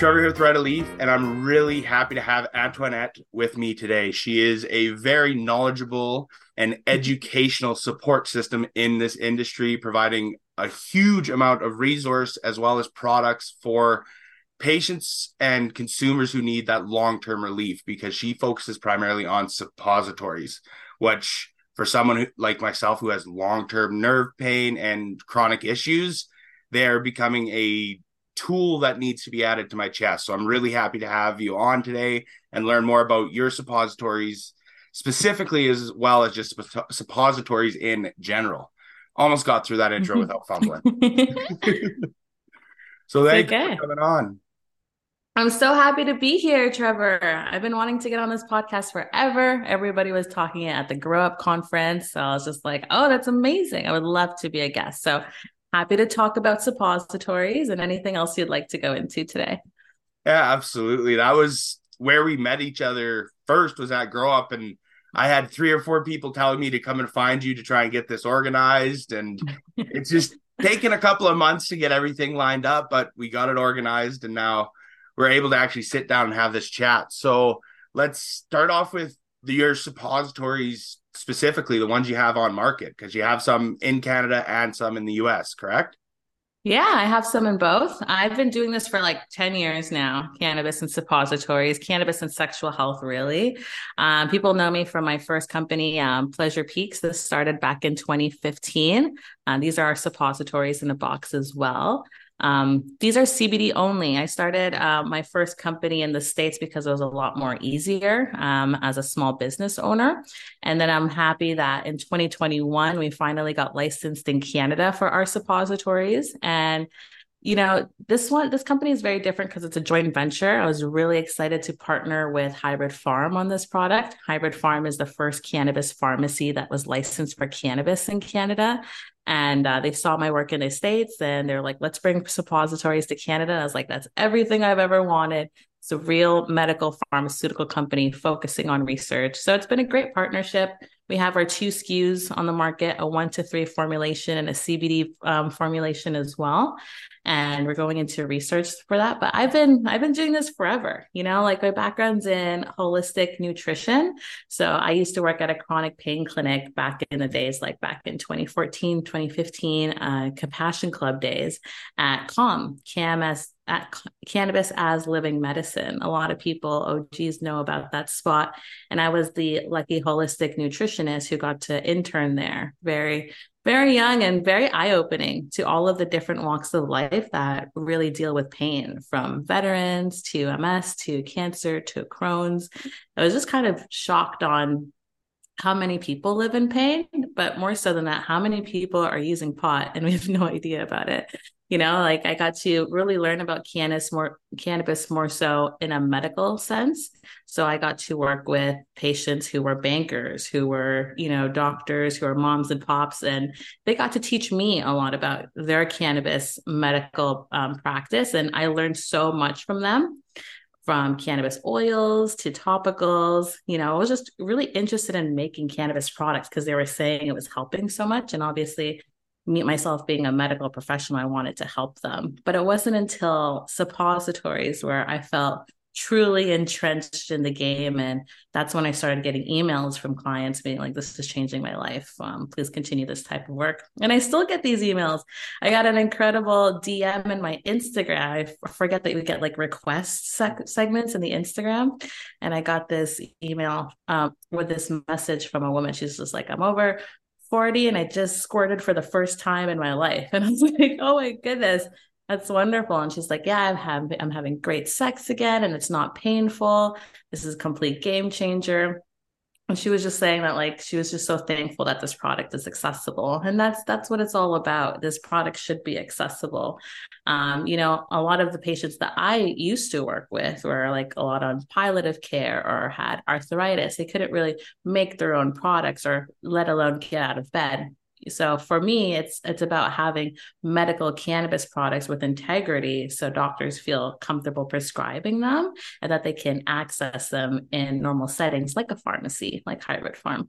Trevor here with Red Leaf, and I'm really happy to have Antuanette with me today. She is a very knowledgeable and mm-hmm. educational support system in this industry, providing a huge amount of resource as well as products for patients and consumers who need that long-term relief because she focuses primarily on suppositories, which for someone who, like myself who has long-term nerve pain and chronic issues, they're becoming a tool that needs to be added to my chest. So I'm really happy to have you on today and learn more about your suppositories specifically as well as just suppositories in general. Almost got through that intro mm-hmm. without fumbling. so thank okay. you for coming on. I'm so happy to be here, Trevor. I've been wanting to get on this podcast forever. Everybody was talking at the Grow Up conference. So I was just like, oh, that's amazing. I would love to be a guest. So happy to talk about suppositories and anything else you'd like to go into today. Yeah, absolutely. That was where we met each other first was at Grow Up and I had three or four people telling me to come and find you to try and get this organized and it's just taken a couple of months to get everything lined up, but we got it organized and now we're able to actually sit down and have this chat. So let's start off with the, your suppositories specifically the ones you have on market because you have some in Canada and some in the US, correct? Yeah, I have some in both. I've been doing this for like 10 years now cannabis and suppositories, cannabis and sexual health, really. Um, people know me from my first company, um, Pleasure Peaks. This started back in 2015. Uh, these are our suppositories in a box as well. Um, these are CBD only. I started uh, my first company in the States because it was a lot more easier um, as a small business owner. And then I'm happy that in 2021, we finally got licensed in Canada for our suppositories. And you know, this one, this company is very different because it's a joint venture. I was really excited to partner with Hybrid Pharm on this product. Hybrid Pharm is the first cannabis pharmacy that was licensed for cannabis in Canada. And uh, they saw my work in the States and they're like, let's bring suppositories to Canada. And I was like, that's everything I've ever wanted. It's a real medical pharmaceutical company focusing on research. So it's been a great partnership. We have our two SKUs on the market, a one to three formulation and a CBD um, formulation as well. And we're going into research for that. But i've been i've been doing this forever you know like my background's in holistic nutrition. So i used to work at a chronic pain clinic back in the days like back in 2014 2015 uh, compassion club days at calm cms at cannabis as living medicine. A lot of people og's know about that spot. And i was the lucky holistic nutritionist who got to intern there. Very very young and very eye opening to all of the different walks of life that really deal with pain from veterans to MS to cancer to Crohn's. I was just kind of shocked on how many people live in pain, but more so than that, how many people are using pot? And we have no idea about it. You know like i got to really learn about cannabis more cannabis more so in a medical sense. So i got to work with patients who were bankers who were you know doctors who are moms and pops and they got to teach me a lot about their cannabis medical um, practice. And i learned so much from them from cannabis oils to topicals. You know, I was just really interested in making cannabis products because they were saying it was helping so much. And obviously, meet myself being a medical professional, I wanted to help them. But it wasn't until suppositories where I felt truly entrenched in the game. And that's when I started getting emails from clients being like, this is changing my life. Um, please continue this type of work. And I still get these emails. I got an incredible DM in my Instagram. I forget that we get like request sec- segments in the Instagram. And I got this email um, with this message from a woman. She's just like, I'm over 40 and I just squirted for the first time in my life. And I was like, oh my goodness, that's wonderful. And she's like, yeah, I'm having, I'm having great sex again and it's not painful. This is a complete game changer. And she was just saying that like she was just so thankful that this product is accessible. And that's that's what it's all about. This product should be accessible. Um, you know a lot of the patients that i used to work with were like a lot on palliative care or had arthritis. They couldn't really make their own products or let alone get out of bed so for me it's it's about having medical cannabis products with integrity so doctors feel comfortable prescribing them and that they can access them in normal settings like a pharmacy like hybrid pharm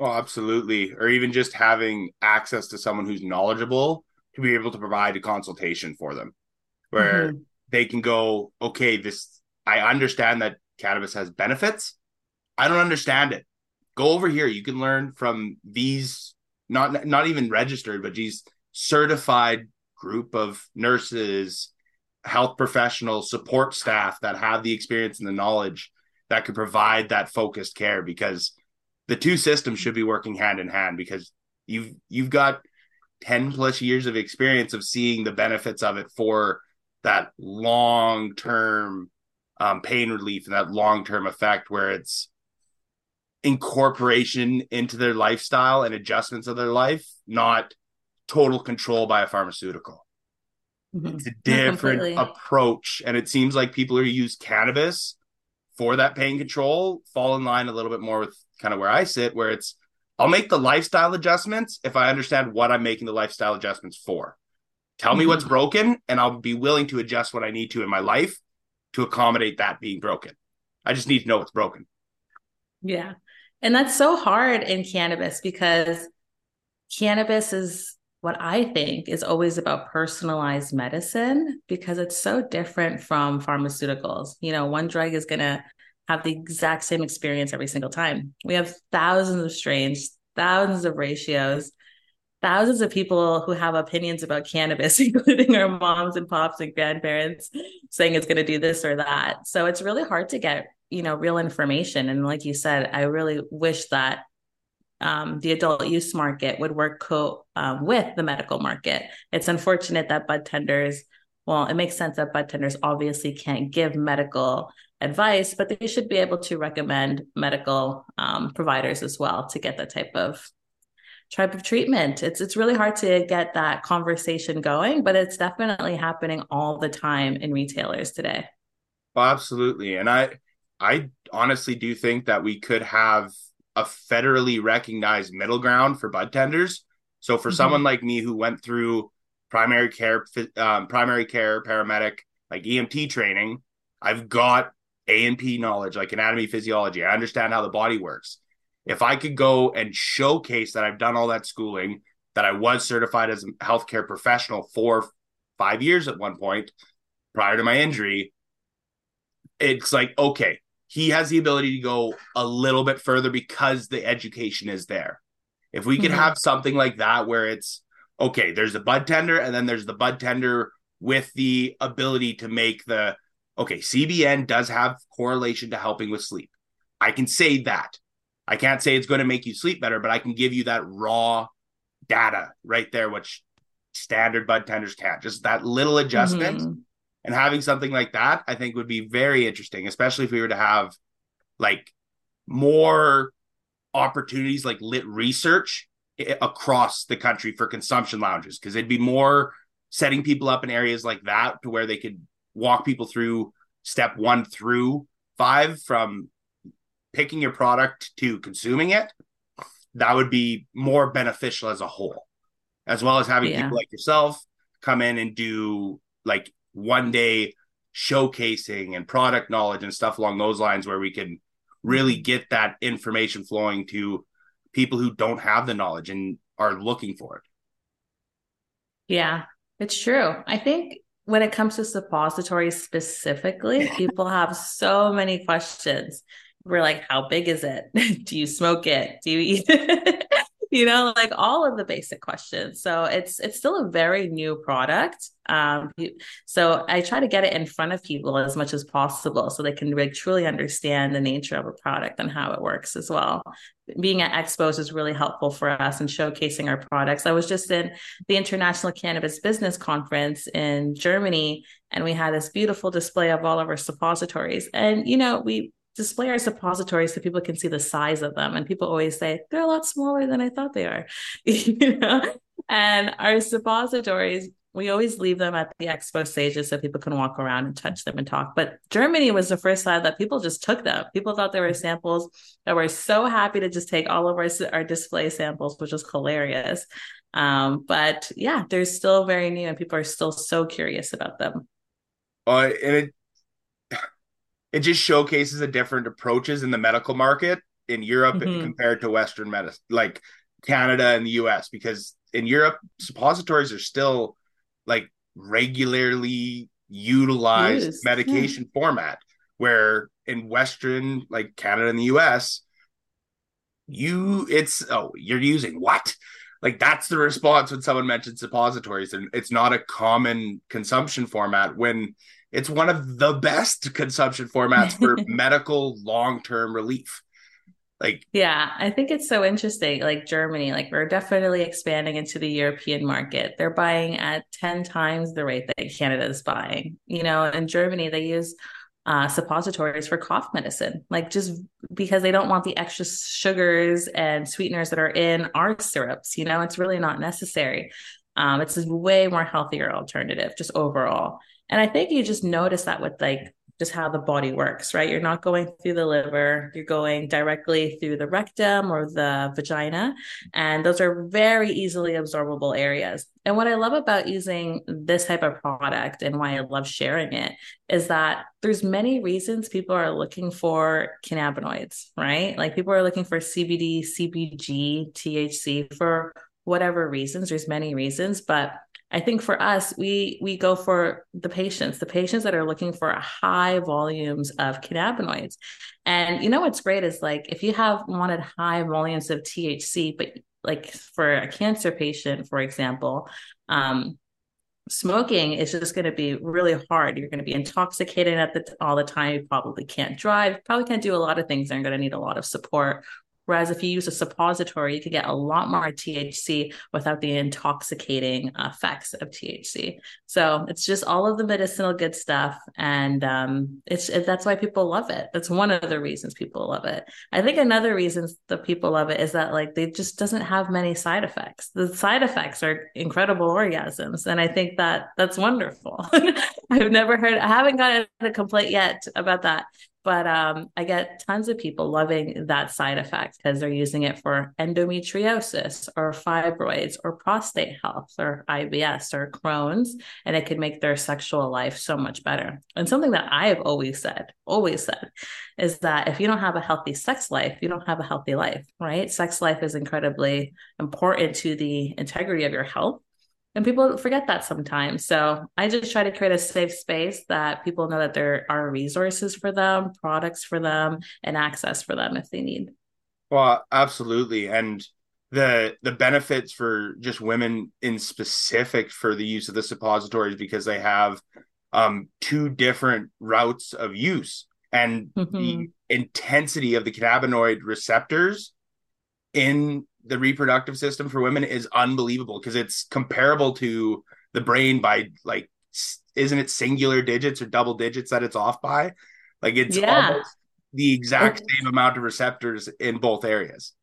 oh absolutely or even just having access to someone who's knowledgeable to be able to provide a consultation for them where mm-hmm. they can go, okay, this I understand that cannabis has benefits. I don't understand it. Go over here. You can learn from these not not even registered, but these certified group of nurses, health professionals, support staff that have the experience and the knowledge that could provide that focused care because the two systems should be working hand in hand because you've you've got 10 plus years of experience of seeing the benefits of it for that long term um, pain relief and that long term effect where it's incorporation into their lifestyle and adjustments of their life, not total control by a pharmaceutical. Mm-hmm. It's a different approach. And it seems like people who use cannabis for that pain control fall in line a little bit more with kind of where I sit, where it's I'll make the lifestyle adjustments if I understand what I'm making the lifestyle adjustments for. Tell mm-hmm. me what's broken, and I'll be willing to adjust what I need to in my life to accommodate that being broken. I just need to know what's broken. Yeah. And that's so hard in cannabis because cannabis is what I think is always about personalized medicine because it's so different from pharmaceuticals. You know, one drug is going to have the exact same experience every single time. We have thousands of strains, thousands of ratios, thousands of people who have opinions about cannabis, including our moms and pops and grandparents saying it's going to do this or that. So it's really hard to get, you know, real information. And like you said, I really wish that um, the adult use market would work co- uh, with the medical market. It's unfortunate that bud tenders, well, it makes sense that bud tenders obviously can't give medical advice, but they should be able to recommend medical um, providers as well to get that type of type of treatment. It's it's really hard to get that conversation going, but it's definitely happening all the time in retailers today. Well, absolutely, and I I honestly do think that we could have a federally recognized middle ground for bud tenders. So for mm-hmm. someone like me who went through primary care, um, primary care paramedic, like EMT training, I've got A and P knowledge, like anatomy, physiology. I understand how the body works. If I could go and showcase that I've done all that schooling, that I was certified as a healthcare professional for five years at one point prior to my injury, it's like, okay, he has the ability to go a little bit further because the education is there. If we could mm-hmm. have something like that where it's okay, there's a bud tender and then there's the bud tender with the ability to make the okay, CBN does have correlation to helping with sleep. I can say that. I can't say it's going to make you sleep better, but I can give you that raw data right there, which standard bud tenders can't. Just that little adjustment. Mm-hmm and having something like that, I think would be very interesting, especially if we were to have like more opportunities like lit research across the country for consumption lounges because it'd be more setting people up in areas like that to where they could walk people through step one through five from picking your product to consuming it that would be more beneficial as a whole as well as having yeah. people like yourself come in and do like one day showcasing and product knowledge and stuff along those lines where we can really get that information flowing to people who don't have the knowledge and are looking for it. Yeah, it's true. I think when it comes to suppositories specifically, people have so many questions. We're like, how big is it? Do you smoke it? Do you eat it? you know like all of the basic questions so it's it's still a very new product um so i try to get it in front of people as much as possible so they can really truly understand the nature of a product and how it works as well being at expos is really helpful for us and showcasing our products i was just in the international cannabis business conference in germany and we had this beautiful display of all of our suppositories and you know we display our suppositories so people can see the size of them. And people always say they're a lot smaller than I thought they are. you know? And our suppositories, we always leave them at the expo stages so people can walk around and touch them and talk. But Germany was the first time that people just took them. People thought they were samples that were so happy to just take all of our, our display samples, which was hilarious. Um, but yeah, they're still very new and people are still so curious about them. Uh, and it it just showcases the different approaches in the medical market in Europe mm-hmm. compared to Western medicine, like Canada and the US, because in Europe, suppositories are still like regularly utilized medication yeah. format where in western like canada and the us you it's oh you're using what like that's the response when someone mentions suppositories and it's not a common consumption format when it's one of the best consumption formats for medical long-term relief like yeah i think it's so interesting like germany like we're definitely expanding into the european market they're buying at 10 times the rate that canada is buying you know in germany they use uh, suppositories for cough medicine, like just because they don't want the extra sugars and sweeteners that are in our syrups. You know, it's really not necessary. Um, it's a way more healthier alternative, just overall. And I think you just notice that with like just how the body works, right? You're not going through the liver, you're going directly through the rectum or the vagina. And those are very easily absorbable areas. And what I love about using this type of product and why I love sharing it is that there's many reasons people are looking for cannabinoids, right? Like people are looking for CBD, CBG, THC for whatever reasons. There's many reasons, but I think for us, we we go for the patients, the patients that are looking for high volumes of cannabinoids. And you know what's great is like if you have wanted high volumes of THC, but like for a cancer patient, for example, um, smoking is just going to be really hard. You're going to be intoxicated at the all the time. You probably can't drive. Probably can't do a lot of things. They're going to need a lot of support. Whereas if you use a suppository, you could get a lot more THC without the intoxicating effects of THC. So it's just all of the medicinal good stuff, and um, it's it, that's why people love it. That's one of the reasons people love it. I think another reason that people love it is that like they just doesn't have many side effects. The side effects are incredible orgasms, and I think that that's wonderful. I've never heard. I haven't gotten a complaint yet about that but um, I get tons of people loving that side effect because they're using it for endometriosis or fibroids or prostate health or IBS or Crohn's, and it could make their sexual life so much better. And something that I've always said, always said, is that if you don't have a healthy sex life, you don't have a healthy life, right? Sex life is incredibly important to the integrity of your health and people forget that sometimes. So I just try to create a safe space that people know that there are resources for them, products for them, and access for them if they need. Well, absolutely. And the the benefits for just women in specific for the use of the suppositories because they have um two different routes of use and mm-hmm. the intensity of the cannabinoid receptors in the reproductive system for women is unbelievable because it's comparable to the brain by like isn't it singular digits or double digits that it's off by? Like it's yeah. almost the exact same amount of receptors in both areas.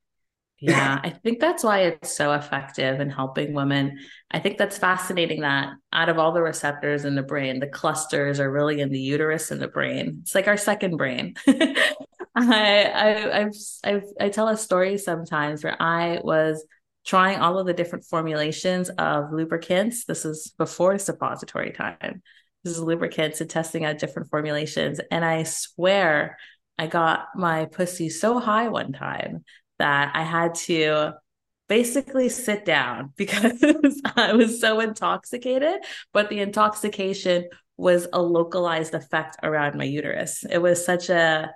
Yeah i think that's why it's so effective in helping women. I think that's fascinating that out of all the receptors in the brain the clusters are really in the uterus and the brain. It's like our second brain I, I I've, I've I tell a story sometimes where I was trying all of the different formulations of lubricants. This is before suppository time. This is lubricants and testing out different formulations. And I swear I got my pussy so high one time that I had to basically sit down because I was so intoxicated. But the intoxication was a localized effect around my uterus. It was such a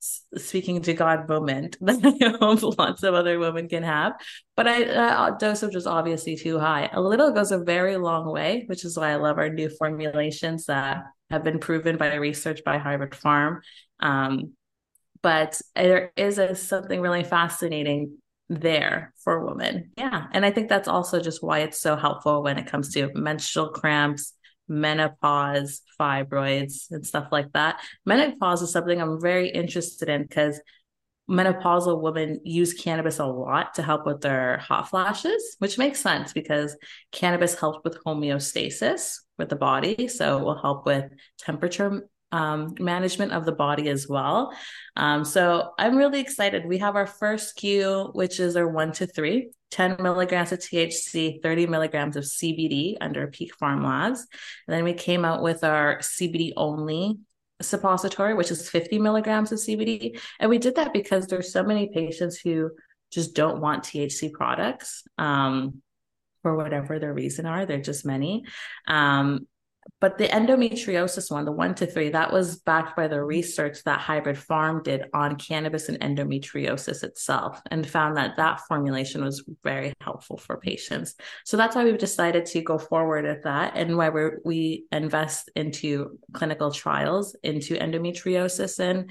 speaking to God moment that I hope lots of other women can have. But I uh, dosage was obviously too high. A little goes a very long way, which is why I love our new formulations that have been proven by research by Hybrid Pharm. Um, but there is a, something really fascinating there for women. Yeah. And I think that's also just why it's so helpful when it comes to menstrual cramps, menopause, fibroids, and stuff like that. Menopause is something I'm very interested in because menopausal women use cannabis a lot to help with their hot flashes, which makes sense because cannabis helps with homeostasis with the body. So it will help with temperature um, management of the body as well. Um, so I'm really excited. We have our first SKU, which is our one to three. 10 milligrams of THC, 30 milligrams of CBD under Peak Farm Labs. And then we came out with our CBD only suppository, which is 50 milligrams of CBD. And we did that because there's so many patients who just don't want THC products um, for whatever their reason are. They're just many. Um, but the endometriosis one, the one to three, that was backed by the research that Hybrid Pharm did on cannabis and endometriosis itself and found that that formulation was very helpful for patients. So that's why we've decided to go forward with that and why we we invest into clinical trials into endometriosis and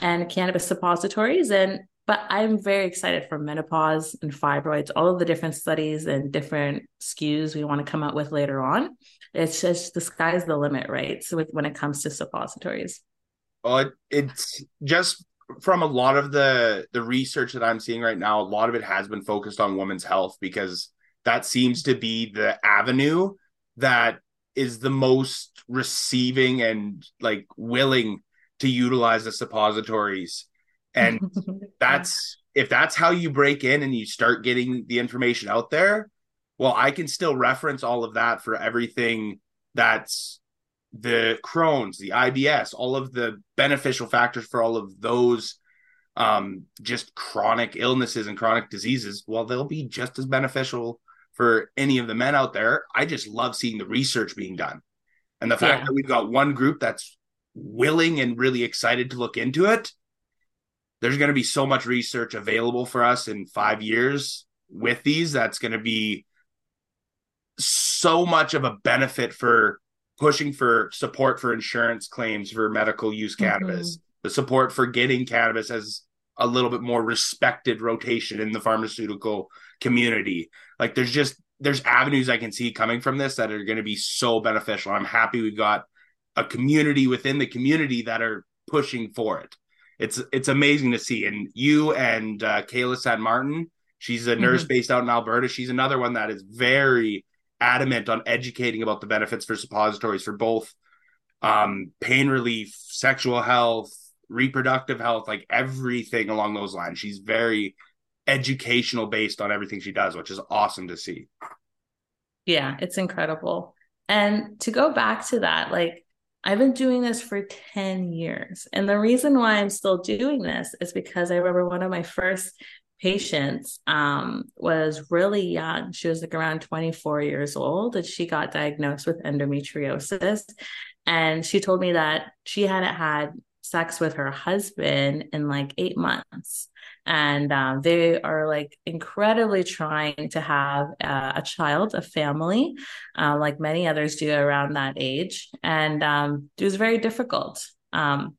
and cannabis suppositories and but I'm very excited for menopause and fibroids, all of the different studies and different SKUs we want to come out with later on. It's just the sky's the limit, right? So when it comes to suppositories. Well, it, it's just from a lot of the the research that I'm seeing right now, a lot of it has been focused on women's health because that seems to be the avenue that is the most receiving and like willing to utilize the suppositories and that's if that's how you break in and you start getting the information out there, well, I can still reference all of that for everything that's the Crohn's, the IBS, all of the beneficial factors for all of those um, just chronic illnesses and chronic diseases. Well, they'll be just as beneficial for any of the men out there. I just love seeing the research being done. And the fact yeah. that we've got one group that's willing and really excited to look into it there's going to be so much research available for us in five years with these that's going to be so much of a benefit for pushing for support for insurance claims for medical use mm-hmm. cannabis mm-hmm. the support for getting cannabis as a little bit more respected rotation in the pharmaceutical community like there's just there's avenues i can see coming from this that are going to be so beneficial i'm happy we've got a community within the community that are pushing for it it's it's amazing to see. And you and uh, Kayla San Martin, she's a nurse mm-hmm. based out in Alberta. She's another one that is very adamant on educating about the benefits for suppositories for both um, pain relief, sexual health, reproductive health, like everything along those lines. She's very educational based on everything she does, which is awesome to see. Yeah, it's incredible. And to go back to that, like I've been doing this for 10 years. And the reason why I'm still doing this is because I remember one of my first patients um, was really young. She was like around 24 years old and she got diagnosed with endometriosis. And she told me that she hadn't had sex with her husband in like eight months and um, they are like incredibly trying to have uh, a child, a family, uh, like many others do around that age, and um, it was very difficult. Um,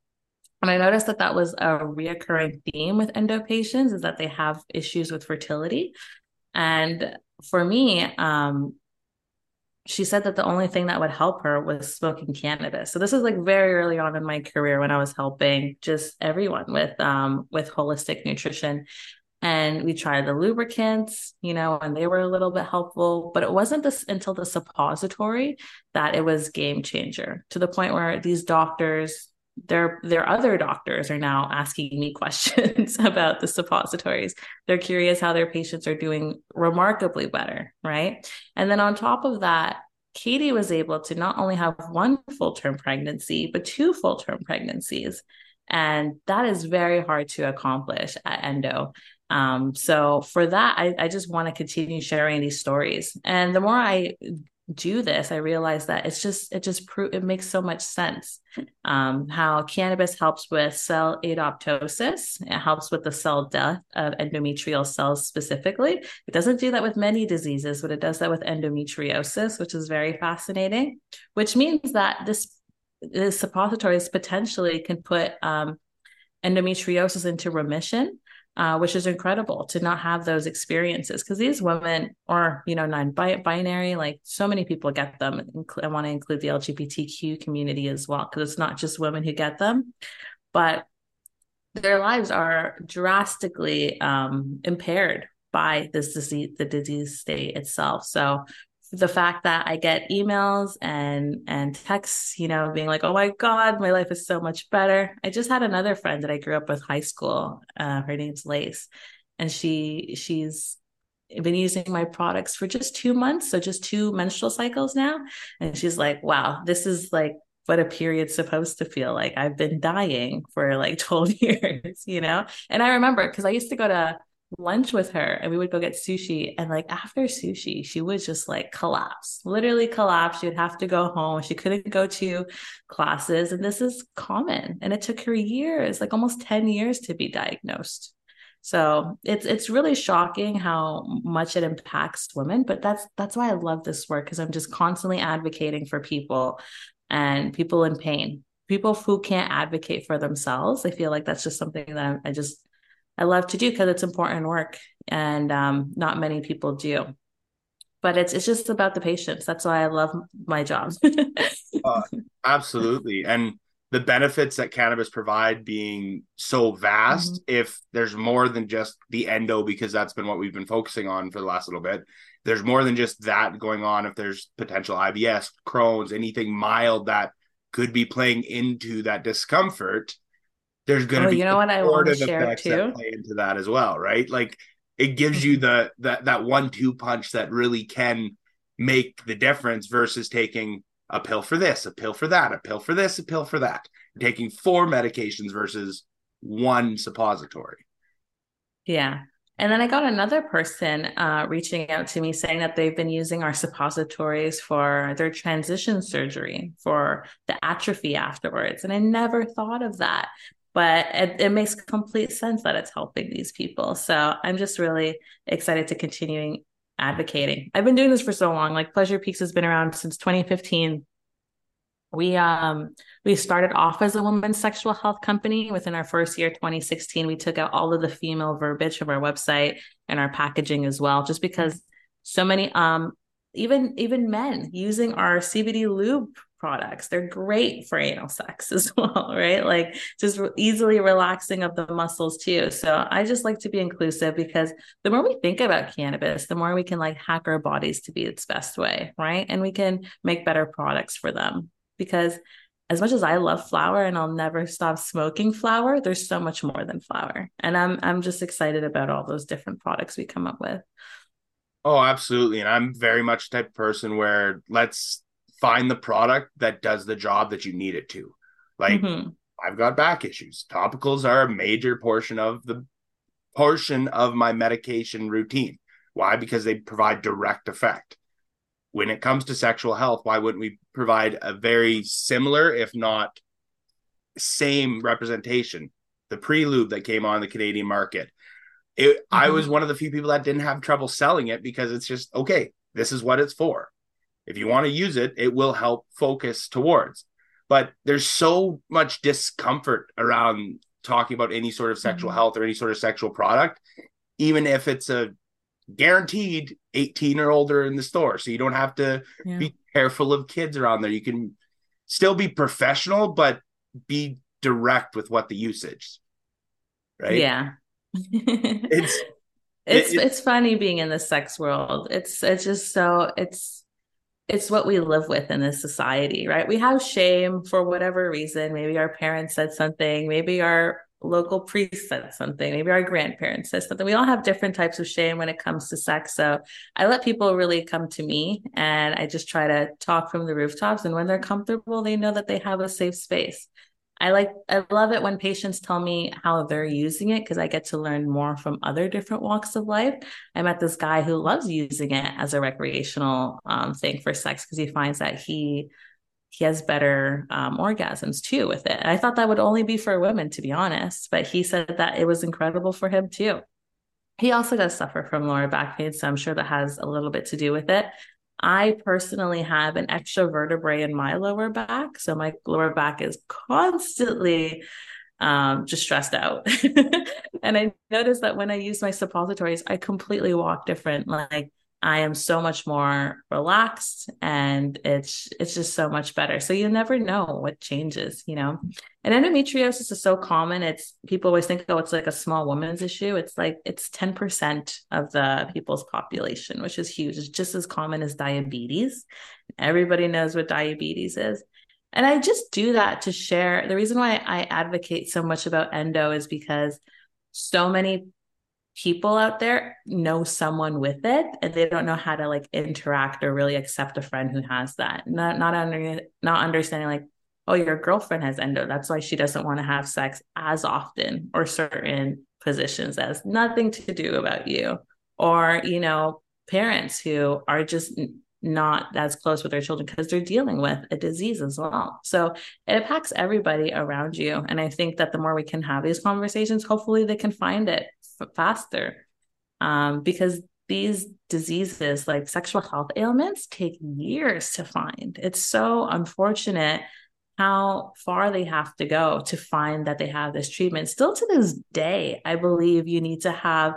and I noticed that that was a reoccurring theme with endo patients is that they have issues with fertility. And for me, um, she said that the only thing that would help her was smoking cannabis. So this is like very early on in my career when I was helping just everyone with um with holistic nutrition. And we tried the lubricants, you know, and they were a little bit helpful, but it wasn't this until the suppository that it was game changer to the point where these doctors their their other doctors are now asking me questions about the suppositories. They're curious how their patients are doing remarkably better right? And then on top of that katie was able to not only have one full term pregnancy but two full term pregnancies. And that is very hard to accomplish at endo. Um, so for that I, I just want to continue sharing these stories. And the more i do this, I realized that it's just it just pro- it makes so much sense. Um, how cannabis helps with cell apoptosis, it helps with the cell death of endometrial cells specifically. It doesn't do that with many diseases, but it does that with endometriosis, which is very fascinating. Which means that this this suppositories potentially can put um, endometriosis into remission uh, which is incredible to not have those experiences because these women or you know non-binary like so many people get them i want to include the lgbtq community as well because it's not just women who get them but their lives are drastically um, impaired by this disease the disease state itself. So the fact that I get emails and and texts, you know, being like, "Oh my god, my life is so much better." I just had another friend that I grew up with high school. Uh, her name's Lace, and she she's been using my products for just two months, so just two menstrual cycles now, and she's like, "Wow, this is like." What a period's supposed to feel like. I've been dying for like 12 years, you know? And I remember because I used to go to lunch with her and we would go get sushi. And like after sushi she would just like collapse literally collapse. She would have to go home. She couldn't go to classes. And this is common. And it took her years like almost 10 years to be diagnosed. So it's it's really shocking how much it impacts women. But that's that's why i love this work because i'm just constantly advocating for people and people in pain. People who can't advocate for themselves i feel like that's just something that i just I love to do because it's important work and um, not many people do. But it's it's just about the patients. That's why I love my job. uh, absolutely, and the benefits that cannabis provide being so vast. Mm-hmm. If there's more than just the endo, because that's been what we've been focusing on for the last little bit. There's more than just that going on. If there's potential IBS, Crohn's, anything mild that could be playing into that discomfort, there's going to oh, be you know what I want to share too play into that as well, right? Like it gives you the that that one two punch that really can make the difference versus taking a pill for this, a pill for that, a pill for this, a pill for that. You're taking four medications versus one suppository. Yeah. And then I got another person uh, reaching out to me saying that they've been using our suppositories for their transition surgery for the atrophy afterwards. And I never thought of that but it, it, makes complete sense that it's helping these people. So I'm just really excited to continuing advocating. I've been doing this for so long. Like Pleasure Peaks has been around since 2015. We um we started off as a women's sexual health company. Within our first year, 2016, we took out all of the female verbiage from our website and our packaging as well, just because so many um even even men using our CBD lube products. They're great for anal sex as well, right? Like just easily relaxing of the muscles too. So I just like to be inclusive because the more we think about cannabis, the more we can like hack our bodies to be its best way, right? And we can make better products for them because as much as I love flower and I'll never stop smoking flower, there's so much more than flower. And I'm I'm just excited about all those different products we come up with. Oh, absolutely. And I'm very much the type of person where let's find the product that does the job that you need it to. Like mm-hmm. I've got back issues. Topicals are a major portion of the portion of my medication routine. Why? Because they provide direct effect. When it comes to sexual health, why wouldn't we provide a very similar, if not same representation? The pre-lube that came on the Canadian market. It, mm-hmm. I was one of the few people that didn't have trouble selling it because it's just okay. This is what it's for. If you want to use it, it will help focus towards. But there's so much discomfort around talking about any sort of sexual mm-hmm. health or any sort of sexual product, even if it's a guaranteed 18 or older in the store. So you don't have to yeah. be careful of kids around there. You can still be professional, but be direct with what the usage. Right. Yeah. it's it's it, it's funny being in the sex world. It's it's just so it's it's what we live with in this society, right? We have shame for whatever reason. Maybe our parents said something, maybe our local priest said something, maybe our grandparents said something. We all have different types of shame when it comes to sex. So I let people really come to me and I just try to talk from the rooftops. And when they're comfortable, they know that they have a safe space. I like I love it when patients tell me how they're using it because I get to learn more from other different walks of life. I met this guy who loves using it as a recreational um, thing for sex because he finds that he he has better um, orgasms too with it. I thought that would only be for women, to be honest, but he said that it was incredible for him too. He also does suffer from lower back pain, so I'm sure that has a little bit to do with it. I personally have an extra vertebrae in my lower back. So my lower back is constantly um, just stressed out. and I noticed that when I use my suppositories, I completely walk different. Like I am so much more relaxed and it's it's just so much better. So you never know what changes, you know. And endometriosis is so common. It's people always think, oh, it's like a small woman's issue. It's like it's 10% of the people's population, which is huge. It's just as common as diabetes. Everybody knows what diabetes is. And I just do that to share. The reason why I advocate so much about endo is because so many people out there know someone with it and they don't know how to like interact or really accept a friend who has that not not under not understanding like oh your girlfriend has endo that's why she doesn't want to have sex as often or certain positions that has nothing to do about you, or, you know, parents who are just not as close with their children because they're dealing with a disease as well. So it impacts everybody around you. And I think that the more we can have these conversations, hopefully they can find it faster. Um, because these diseases like sexual health ailments take years to find. It's so unfortunate how far they have to go to find that they have this treatment. Still to this day, I believe you need to have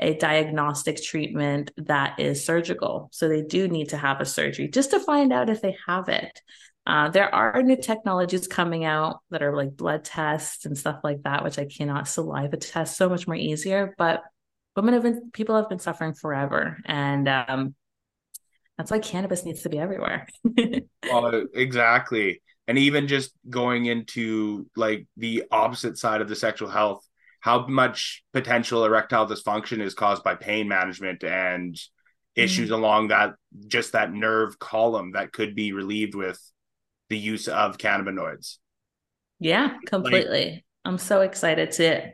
a diagnostic treatment that is surgical. So they do need to have a surgery just to find out if they have it. Uh, there are new technologies coming out that are like blood tests and stuff like that, which I cannot saliva test so much more easier. But women have been, people have been suffering forever. And um, that's why cannabis needs to be everywhere. well, exactly. And even just going into like the opposite side of the sexual health how much potential erectile dysfunction is caused by pain management and issues mm-hmm. along that just that nerve column that could be relieved with the use of cannabinoids. Yeah, completely. Like, I'm so excited to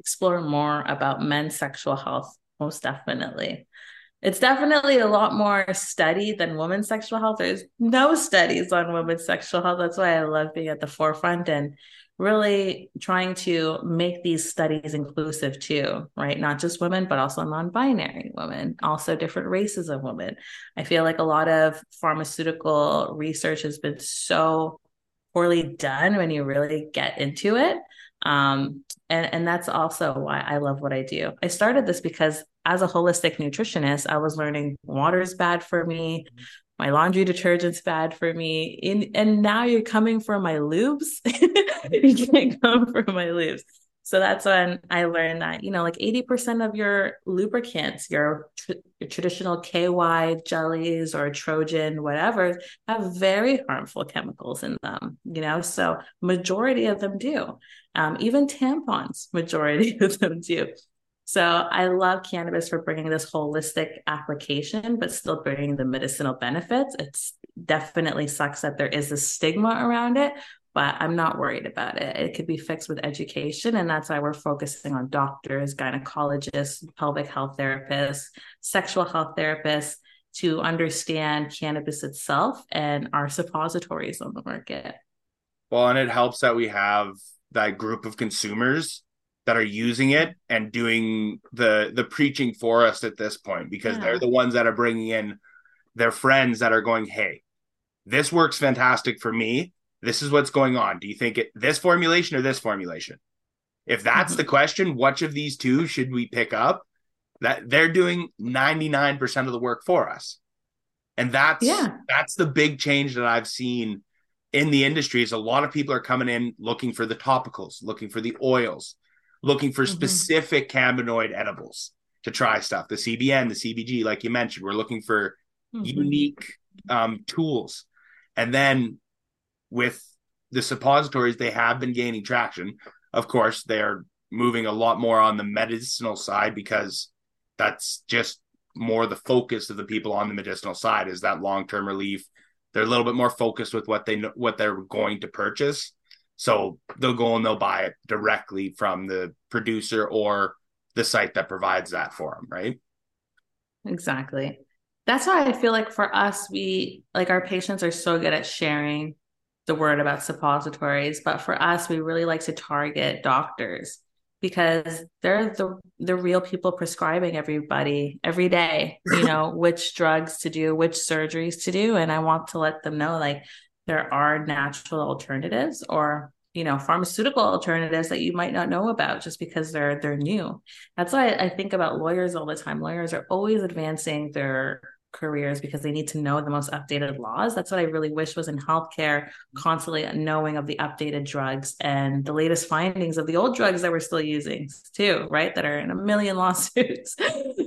explore more about men's sexual health, most definitely. It's definitely a lot more study than women's sexual health. There's no studies on women's sexual health. That's why I love being at the forefront and really trying to make these studies inclusive too, right? Not just women, but also non binary women, also different races of women. I feel like a lot of pharmaceutical research has been so poorly done when you really get into it. Um, and, and that's also why I love what I do. I started this because as a holistic nutritionist, I was learning water is bad for me my laundry detergent's bad for me. In, and now you're coming for my lubes. you can't come for my lubes. So that's when I learned that, you know, like 80% of your lubricants, your, tr- your traditional KY jellies or Trojan, whatever, have very harmful chemicals in them, you know? So majority of them do. Um, even tampons, majority of them do. So I love cannabis for bringing this holistic application, but still bringing the medicinal benefits. It's definitely sucks that there is a stigma around it, but I'm not worried about it. It could be fixed with education. And that's why we're focusing on doctors, gynecologists, pelvic health therapists, sexual health therapists to understand cannabis itself and our suppositories on the market. Well, and it helps that we have that group of consumers that are using it and doing the the preaching for us at this point because yeah. they're the ones that are bringing in their friends that are going hey this works fantastic for me this is what's going on do you think it this formulation or this formulation if that's mm-hmm. the question which of these two should we pick up that they're doing 99% of the work for us and that's yeah. that's the big change that i've seen in the industry is a lot of people are coming in looking for the topicals looking for the oils looking for mm-hmm. specific cannabinoid edibles to try stuff. The CBN, the CBG, like you mentioned, we're looking for mm-hmm. unique um, tools. And then with the suppositories, they have been gaining traction. Of course, they're moving a lot more on the medicinal side because that's just more the focus of the people on the medicinal side is that long-term relief. They're a little bit more focused with what they know, what they're going to purchase so they'll go and they'll buy it directly from the producer or the site that provides that for them, right? Exactly. That's why I feel like for us, we like our patients are so good at sharing the word about suppositories, but for us, we really like to target doctors because they're the the real people prescribing everybody every day, you know, which drugs to do, which surgeries to do. And I want to let them know like there are natural alternatives or you know pharmaceutical alternatives that you might not know about just because they're they're new. That's why i think about lawyers all the time. Lawyers are always advancing their careers because they need to know the most updated laws. That's what i really wish was in healthcare constantly knowing of the updated drugs and the latest findings of the old drugs that we're still using too right? That are in a million lawsuits.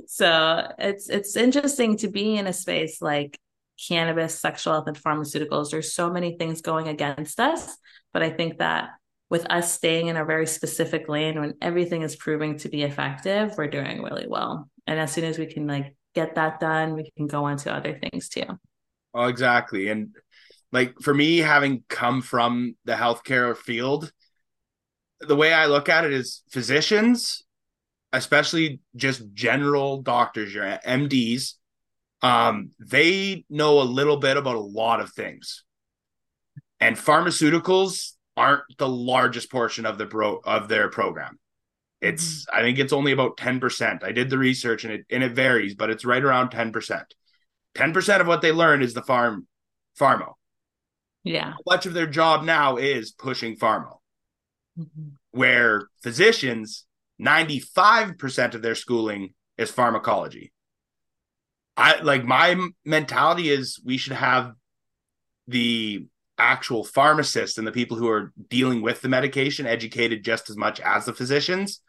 So it's it's interesting to be in a space like cannabis, sexual health, and pharmaceuticals. There's so many things going against us. But I think that with us staying in a very specific lane when everything is proving to be effective, we're doing really well. And as soon as we can like get that done, we can go on to other things too. Oh, exactly. And like for me, having come from the healthcare field, the way I look at it is physicians especially just general doctors, your MDs, um, they know a little bit about a lot of things. And pharmaceuticals aren't the largest portion of the pro of their program. It's mm-hmm. I think it's only about 10%. I did the research and it and it varies, but it's right around 10%. 10% of what they learn is the farm pharma. Yeah. Much of their job now is pushing pharma. Mm-hmm. Where physicians, 95% of their schooling is pharmacology. I like my mentality is we should have the actual pharmacists and the people who are dealing with the medication educated just as much as the physicians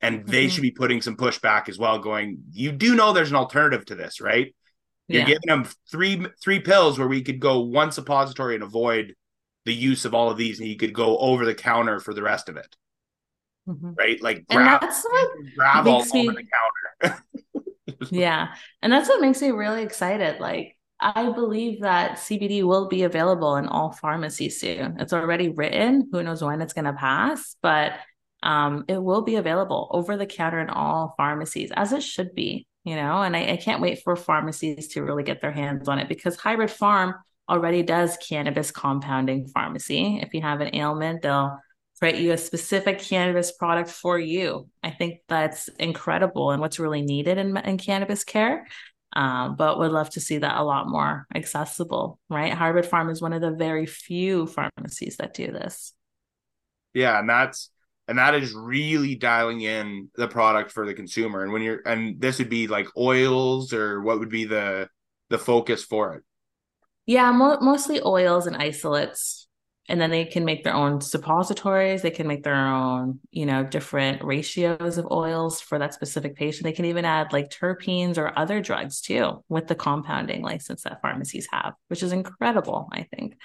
and they mm-hmm. should be putting some pushback as well going you do know there's an alternative to this right you're yeah. giving them three three pills where we could go one suppository and avoid the use of all of these and you could go over the counter for the rest of it mm-hmm. right like grab, and that's what grab all me... over the counter yeah and that's what makes me really excited like I believe that CBD will be available in all pharmacies soon. It's already written. Who knows when it's going to pass, but um, it will be available over the counter in all pharmacies, as it should be. You know, and I, I can't wait for pharmacies to really get their hands on it because Hybrid Pharm already does cannabis compounding pharmacy. If you have an ailment, they'll write you a specific cannabis product for you. I think that's incredible and what's really needed in, in cannabis care um, but would love to see that a lot more accessible, right? Hybrid Pharm is one of the very few pharmacies that do this. Yeah, and that's and that is really dialing in the product for the consumer. And when you're and this would be like oils or what would be the the focus for it? Yeah, mo- mostly oils and isolates and then they can make their own suppositories. They can make their own you know different ratios of oils for that specific patient. They can even add like terpenes or other drugs too with the compounding license that pharmacies have which is incredible i think.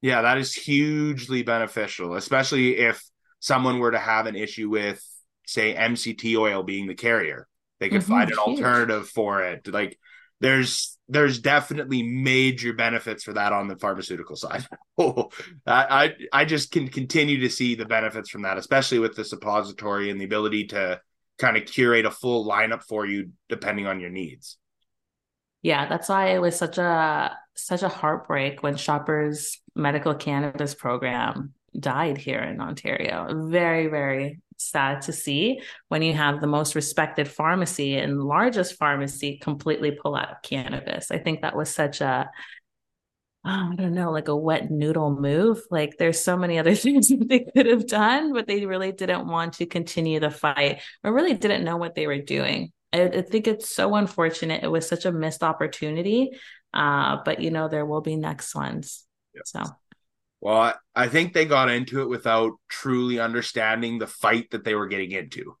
Yeah that is hugely beneficial especially if someone were to have an issue with say mct oil being the carrier. They could mm-hmm, find an huge. alternative for it. Like there's there's definitely major benefits for that on the pharmaceutical side. Oh, I, I I just can continue to see the benefits from that, especially with the suppository and the ability to kind of curate a full lineup for you depending on your needs. Yeah, that's why it was such a such a heartbreak when Shoppers Medical Cannabis Program died here in Ontario. Very, very sad to see when you have the most respected pharmacy and largest pharmacy completely pull out of cannabis. I think that was such a oh, don't know, like a wet noodle move. Like there's so many other things that they could have done, but they really didn't want to continue the fight or really didn't know what they were doing. I, I think it's so unfortunate. It was such a missed opportunity. Uh, but you know, there will be next ones. Yep. So well, I think they got into it without truly understanding the fight that they were getting into.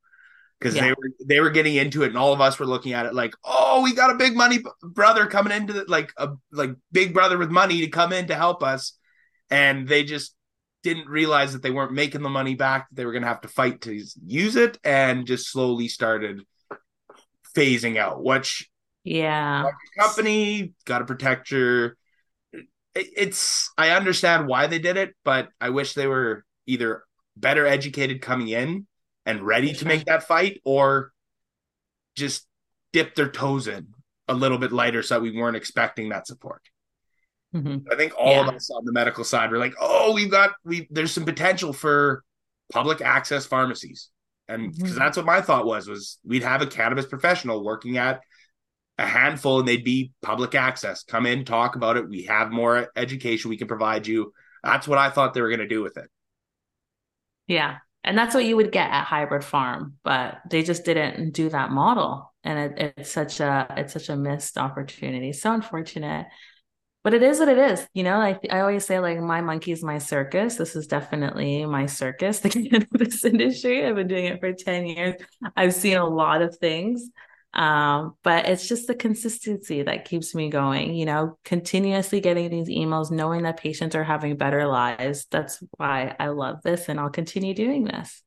Because yeah. they were they were getting into it, and all of us were looking at it like, "Oh, we got a big money brother coming into the, like a like big brother with money to come in to help us," and they just didn't realize that they weren't making the money back. They were going to have to fight to use it, and just slowly started phasing out. Which, yeah, company got to protect your it's I understand why they did it, but I wish they were either better educated coming in and ready to make that fight, or just dip their toes in a little bit lighter so we weren't expecting that support. Mm-hmm. I think all yeah. of us on the medical side were like, "Oh, we've got we there's some potential for public access pharmacies," and because mm-hmm. that's what my thought was was we'd have a cannabis professional working at a handful and they'd be public access. Come in, talk about it. We have more education we can provide you. That's what I thought they were going to do with it. Yeah. And that's what you would get at hybrid pharm, but they just didn't do that model. And it, it's such a it's such a missed opportunity. So unfortunate. But it is what it is. You know, I I always say like my monkey's my circus. This is definitely my circus, the cannabis industry. I've been doing it for 10 years. I've seen a lot of things. Um, but it's just the consistency that keeps me going, you know, continuously getting these emails, knowing that patients are having better lives. That's why I love this and I'll continue doing this.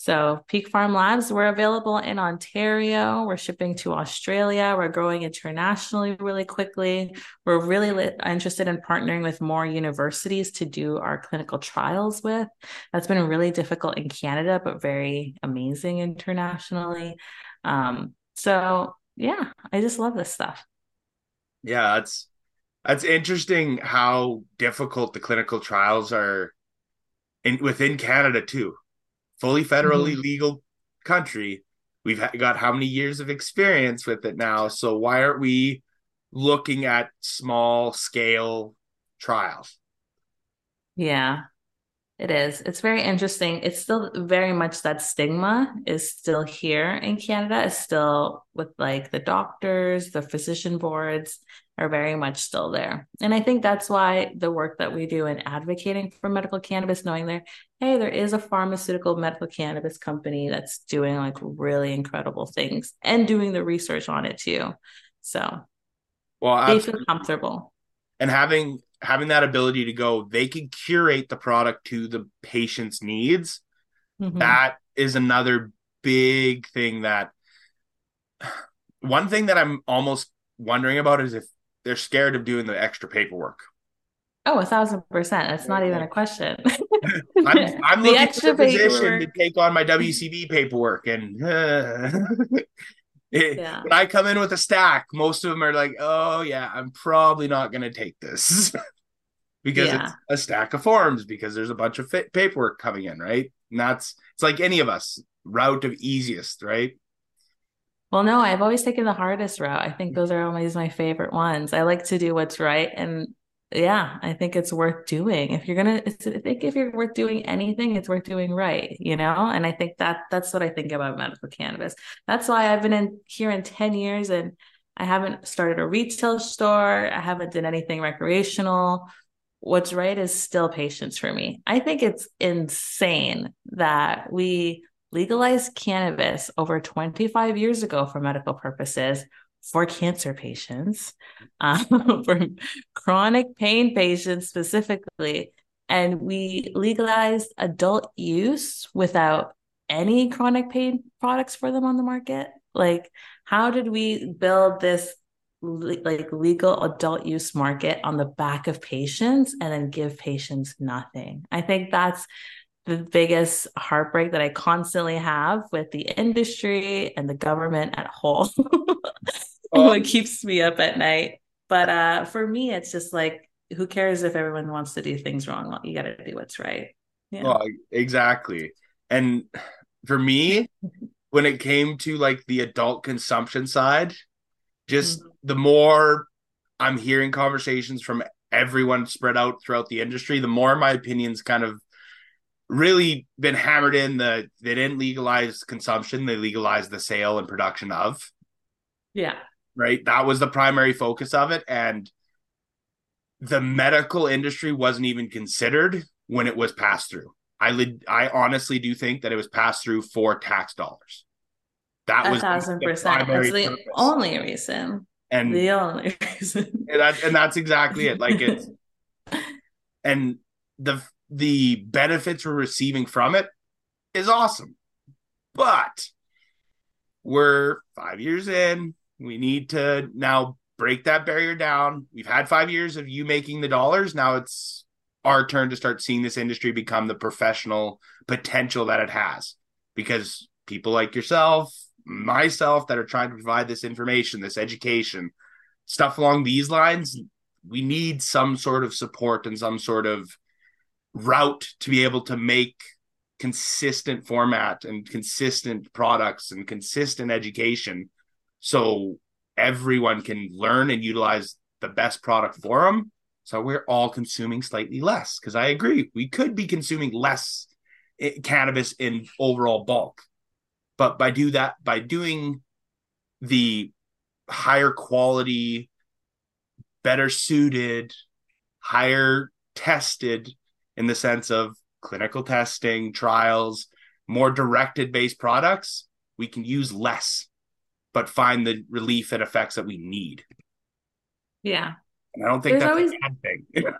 So, Peak Farm Labs, we're available in Ontario. We're shipping to Australia. We're growing internationally really quickly. We're really li- interested in partnering with more universities to do our clinical trials with. That's been really difficult in Canada, but very amazing internationally. Um, so, yeah, I just love this stuff. Yeah, that's that's interesting how difficult the clinical trials are in within Canada too fully federally mm-hmm. legal country. We've got how many years of experience with it now? So why aren't we looking at small scale trials? Yeah, it is. It's very interesting. It's still very much that stigma is still here in Canada. It's still with like the doctors, the physician boards are very much still there. And I think that's why the work that we do in advocating for medical cannabis, knowing there, hey, there is a pharmaceutical medical cannabis company that's doing like really incredible things and doing the research on it too. So well, they feel comfortable. And having having that ability to go, they can curate the product to the patient's needs. Mm-hmm. That is another big thing that one thing that I'm almost wondering about is if they're scared of doing the extra paperwork. Oh, a thousand percent. That's not even a question. I'm, I'm looking for a position to take on my WCB paperwork, and uh, yeah. when I come in with a stack, most of them are like, "Oh yeah, I'm probably not going to take this." because yeah. it's a stack of forms because there's a bunch of fit- paperwork coming in, right? And that's it's like any of us route of easiest, right? Well, no, I've always taken the hardest route. I think those are always my favorite ones. I like to do what's right, and yeah, I think it's worth doing. If you're gonna, I think if you're worth doing anything, it's worth doing right, you know. And I think that that's what I think about medical cannabis. That's why I've been in here in ten years, and I haven't started a retail store. I haven't done anything recreational what's right is still patients for me. I think it's insane that we legalized cannabis over 25 years ago for medical purposes for cancer patients, um, for chronic pain patients specifically. And we legalized adult use without any chronic pain products for them on the market. Like, how did we build this like legal adult use market on the back of patients and then give patients nothing. I think that's the biggest heartbreak that I constantly have with the industry and the government at whole. what keeps me up at night. But uh, for me, it's just like, who cares if everyone wants to do things wrong? You got to do what's right. Yeah. Well, exactly. And for me, when it came to like the adult consumption side, just mm-hmm. the more I'm hearing conversations from everyone spread out throughout the industry, the more my opinions kind of really been hammered in the they didn't legalize consumption, they legalized the sale and production of. Yeah. Right. That was the primary focus of it. And the medical industry wasn't even considered when it was passed through. I I honestly do think that it was passed through for tax dollars. That a was thousand percent. That's the purpose. only reason. And the only reason. And, that, and that's exactly it. Like it's and the the benefits we're receiving from it is awesome. But we're five years in. We need to now break that barrier down. We've had five years of you making the dollars. Now it's our turn to start seeing this industry become the professional potential that it has. Because people like yourself, myself that are trying to provide this information, this education, stuff along these lines, we need some sort of support and some sort of route to be able to make consistent format and consistent products and consistent education so everyone can learn and utilize the best product for them so we're all consuming slightly less because i agree we could be consuming less eh, cannabis in overall bulk. But by do that by doing the higher quality better suited higher tested in the sense of clinical testing trials more directed based products we can use less but find the relief and effects that we need. Yeah. And i don't think There's that's always... a bad thing.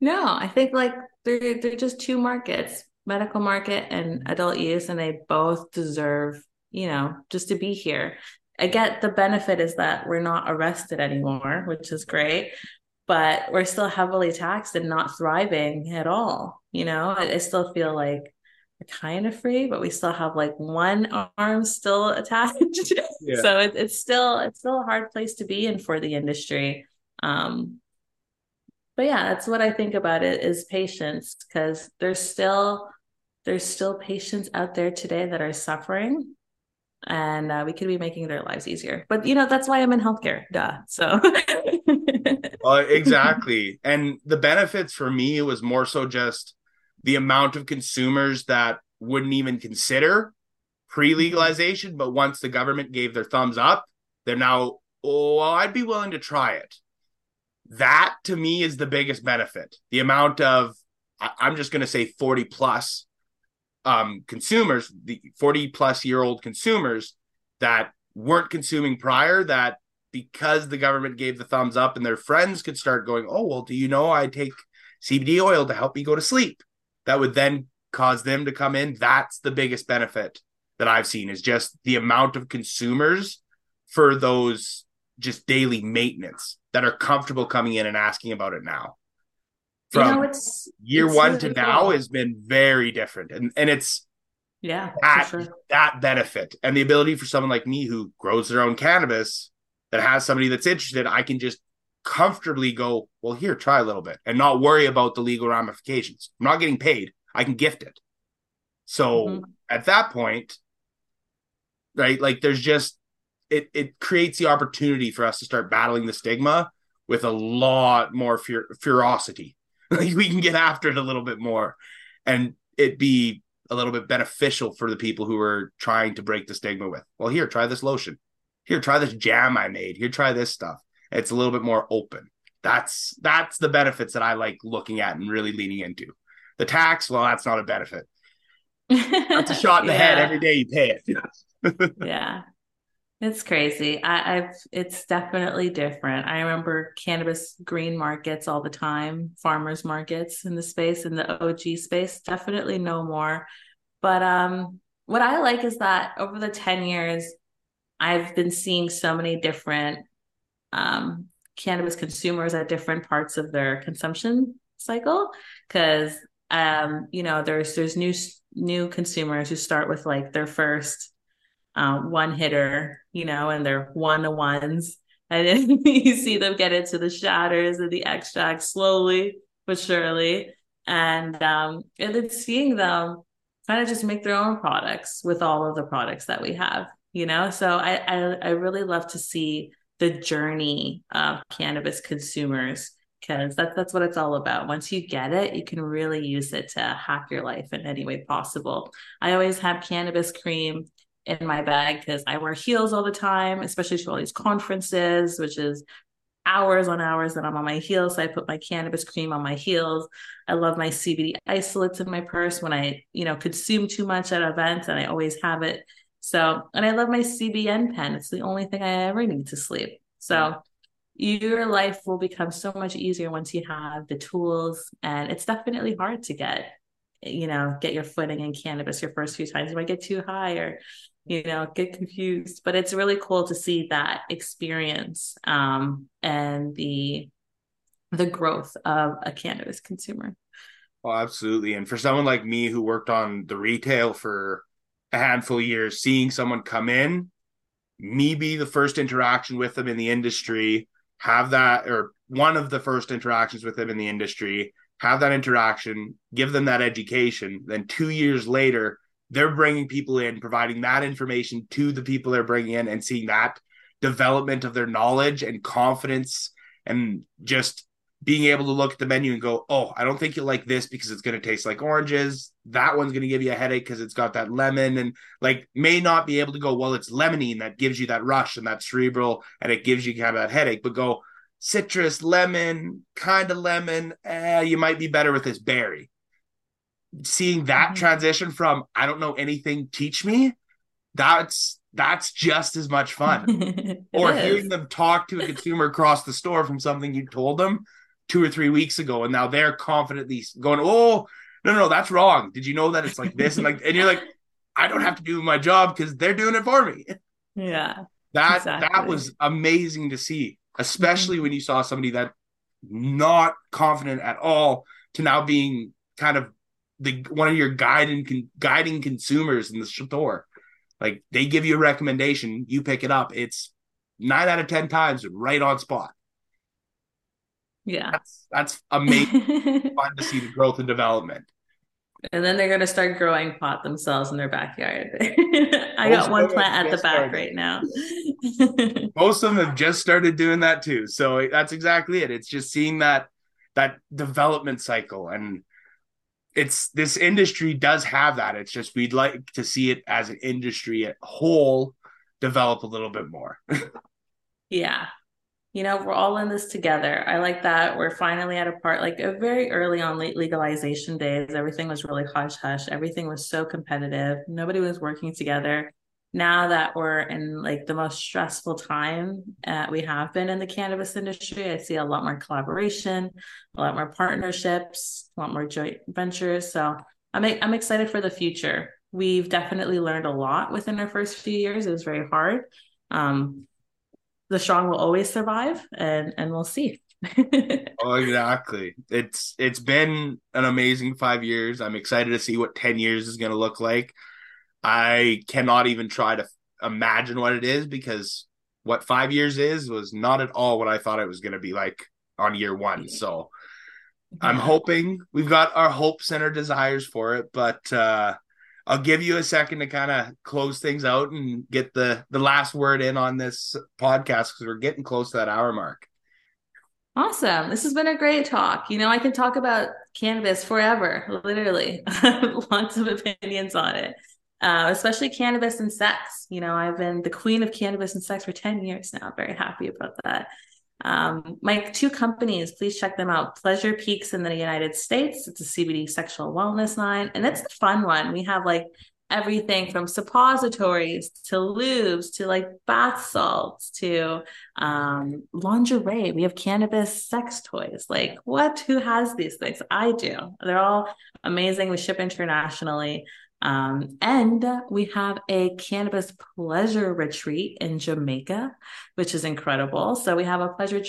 No i think like they're, they're just two markets medical market and adult use, and they both deserve, you know, just to be here. I get the benefit is that we're not arrested anymore, which is great, but we're still heavily taxed and not thriving at all. You know, I, I still feel like we're kind of free, but we still have like one arm still attached. Yeah. so it, it's still it's still a hard place to be in for the industry. Um, but yeah, that's what I think about it is patience because there's still there's still patients out there today that are suffering and uh, we could be making their lives easier. But you know, that's why I'm in healthcare. Duh. So well, exactly. And the benefits for me was more so just the amount of consumers that wouldn't even consider pre-legalization, but once the government gave their thumbs up, they're now, oh, I'd be willing to try it that to me is the biggest benefit. The amount of I'm just going to say 40 plus um, consumers, the 40 plus year old consumers that weren't consuming prior that because the government gave the thumbs up and their friends could start going, "Oh, well, do you know I take CBD oil to help me go to sleep?" That would then cause them to come in. That's the biggest benefit that I've seen is just the amount of consumers for those just daily maintenance that are comfortable coming in and asking about it now. From you know, it's, year it's one really to now has been very different. And and it's yeah, that, sure. that benefit and the ability for someone like me who grows their own cannabis that has somebody that's interested, I can just comfortably go, well, here, try a little bit and not worry about the legal ramifications. I'm not getting paid. I can gift it. So mm-hmm. at that point, right, like there's just it it creates the opportunity for us to start battling the stigma with a lot more fer- ferocity. like we can get after it a little bit more, and it be a little bit beneficial for the people who are trying to break the stigma with. Well, here, try this lotion. Here, try this jam I made. Here, try this stuff. It's a little bit more open. That's that's the benefits that I like looking at and really leaning into. The tax, well, that's not a benefit. That's a shot in the yeah. head every day you pay it. yeah. It's crazy. I, have it's definitely different. I remember cannabis green markets all the time, farmers markets in the space, in the OG space. Definitely no more. But um, what I like is that over the 10 years, I've been seeing so many different um, cannabis consumers at different parts of their consumption cycle. Cause um, you know, there's there's new new consumers who start with like their first uh, one hitter, you know, and they're one to ones. And then you see them get into the shatters and the extracts slowly but surely. And um, and then seeing them kind of just make their own products with all of the products that we have, you know. So I I, I really love to see the journey of cannabis consumers because that's that's what it's all about. Once you get it, you can really use it to hack your life in any way possible. I always have cannabis cream in my bag because I wear heels all the time, especially to all these conferences, which is hours on hours that I'm on my heels. So I put my cannabis cream on my heels. I love my CBD isolates in my purse when I, you know, consume too much at events and I always have it. So, and I love my CBN pen. It's the only thing I ever need to sleep. So, your life will become so much easier once you have the tools and it's definitely hard to get you know get your footing in cannabis your first few times you might get too high or you know get confused but it's really cool to see that experience um, and the the growth of a cannabis consumer oh absolutely and for someone like me who worked on the retail for a handful of years seeing someone come in me be the first interaction with them in the industry have that or one of the first interactions with them in the industry have that interaction give them that education. Then two years later they're bringing people in, providing that information to the people they're bringing in, and seeing that development of their knowledge and confidence, and just being able to look at the menu and go, "Oh, I don't think you like this because it's going to taste like oranges. That one's going to give you a headache because it's got that lemon." And like, may not be able to go, "Well, it's limonene that gives you that rush and that cerebral, and it gives you kind of that headache." But go, citrus, lemon, kind of lemon. Eh, you might be better with this berry seeing that mm-hmm. transition from I don't know anything, teach me, that's that's just as much fun. or is. hearing them talk to a consumer across the store from something you told them two or three weeks ago, and now they're confidently going, "Oh, no, no, that's wrong. Did you know that it's like this? And like, and you're like, I don't have to do my job because they're doing it for me. Yeah. That exactly. that was amazing to see, especially mm-hmm. when you saw somebody that not confident at all to now being kind of the one of your guiding guiding consumers in the store. Like they give you a recommendation, you pick it up. It's nine out of ten times right on spot. Yeah, that's that's amazing. Fun to see the growth and development. And then they're going to start growing pot themselves in their backyard. I got one plant at the back started. right now. Most of them have just started doing that too. So that's exactly it. It's just seeing that that development cycle and it's this industry does have that. It's just we'd like to see it as an industry at whole develop a little bit more. yeah. You know, we're all in this together. I like that. We're finally at a part like a very early on late legalization days. Everything was really hush hush. Everything was so competitive. Nobody was working together now that we're in like the most stressful time uh, we have been in the cannabis industry, I see a lot more collaboration, a lot more partnerships, a lot more joint ventures. So I'm I'm excited for the future. We've definitely learned a lot within our first few years. It was very hard. Um, the strong will always survive, and and we'll see. oh, exactly. It's it's been an amazing five years. I'm excited to see what ten years is going to look like. I cannot even try to imagine what it is because what five years is was not at all what I thought it was going to be like on year one. So I'm hoping we've got our hopes and our desires for it, but uh, I'll give you a second to kind of close things out and get the the last word in on this podcast because we're getting close to that hour mark. Awesome. This has been a great talk. You know, I can talk about cannabis forever, literally. Lots of opinions on it uh, especially cannabis and sex. You know, I've been the queen of cannabis and sex for 10 years now. Very happy about that. Um, my two companies, please check them out. Pleasure Peaks in the United States. It's a CBD sexual wellness line, and it's a fun one. We have like everything from suppositories to lubes to like bath salts to um, lingerie. We have cannabis sex toys. Like, what? Who has these things? I do. They're all amazing. We ship internationally. Um, and we have a cannabis pleasure retreat in Jamaica, which is incredible. So we have a pleasure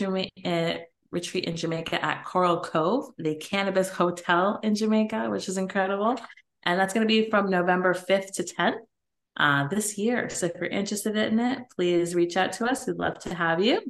uh, retreat in Jamaica at Coral Cove, the cannabis hotel in Jamaica, which is incredible. And that's going to be from November 5th to 10th uh, this year. So if you're interested in it, please reach out to us. We'd love to have you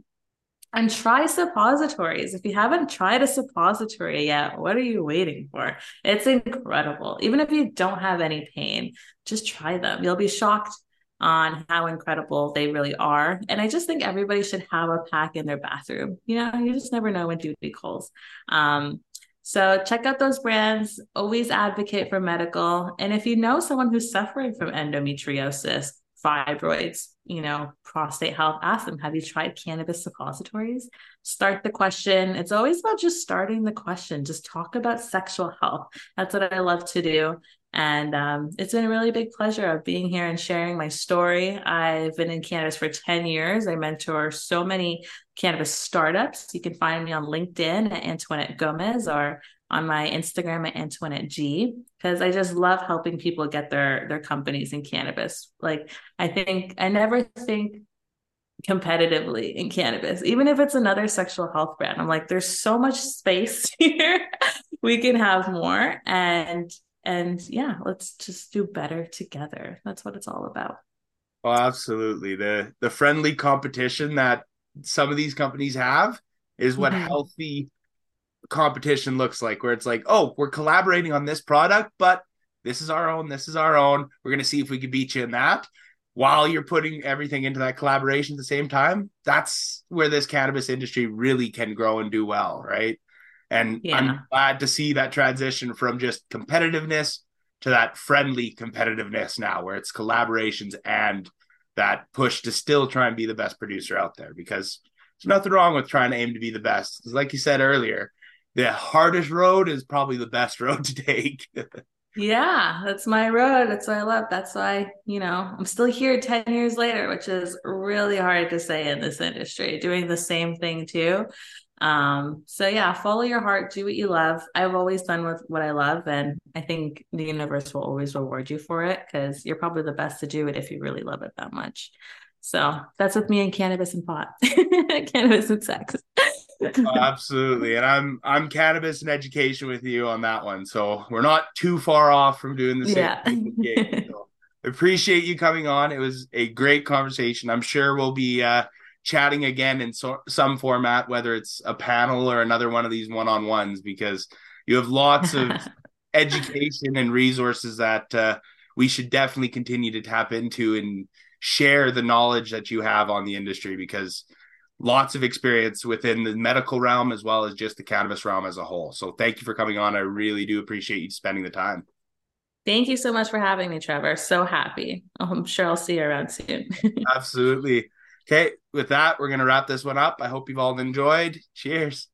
and try suppositories. If you haven't tried a suppository yet, what are you waiting for? It's incredible. Even if you don't have any pain, just try them. You'll be shocked on how incredible they really are. And I just think everybody should have a pack in their bathroom. You know, you just never know when duty calls. Um, so check out those brands. Always advocate for medical. And if you know someone who's suffering from endometriosis, fibroids, you know, prostate health, ask them, have you tried cannabis suppositories? Start the question. It's always about just starting the question. Just talk about sexual health. That's what I love to do. And um, it's been a really big pleasure of being here and sharing my story. I've been in cannabis for 10 years. I mentor so many cannabis startups. You can find me on LinkedIn at Antuanette Gomez or on my Instagram at Antuanette G because I just love helping people get their their companies in cannabis. Like I think I never think competitively in cannabis, even if it's another sexual health brand. I'm like, there's so much space here. we can have more and and yeah, let's just do better together. That's what it's all about. Oh, absolutely. The the friendly competition that some of these companies have is what mm-hmm. healthy competition looks like, where it's like, oh, we're collaborating on this product, but this is our own, this is our own. We're going to see if we can beat you in that while you're putting everything into that collaboration at the same time. That's where this cannabis industry really can grow and do well, right? And yeah. I'm glad to see that transition from just competitiveness to that friendly competitiveness now, where it's collaborations and that push to still try and be the best producer out there because there's nothing wrong with trying to aim to be the best. Like you said earlier, the hardest road is probably the best road to take. yeah, that's my road. That's what I love. That's why, you know, I'm still here 10 years later, which is really hard to say in this industry, doing the same thing too. Um, so yeah, follow your heart, do what you love. I've always done with what I love, and I think the universe will always reward you for it because you're probably the best to do it if you really love it that much. So that's with me and cannabis and pot, cannabis and sex. Oh, absolutely, and I'm I'm cannabis and education with you on that one. So we're not too far off from doing the same. Yeah. Thing, so appreciate you coming on. It was a great conversation. I'm sure we'll be uh, chatting again in so- some format, whether it's a panel or another one of these one on ones, because you have lots of education and resources that uh, we should definitely continue to tap into and share the knowledge that you have on the industry because lots of experience within the medical realm as well as just the cannabis realm as a whole. So thank you for coming on. I really do appreciate you spending the time. Thank you so much for having me, Trevor. So happy. I'm sure I'll see you around soon. Absolutely. Okay, with that, we're going to wrap this one up. I hope you've all enjoyed. Cheers.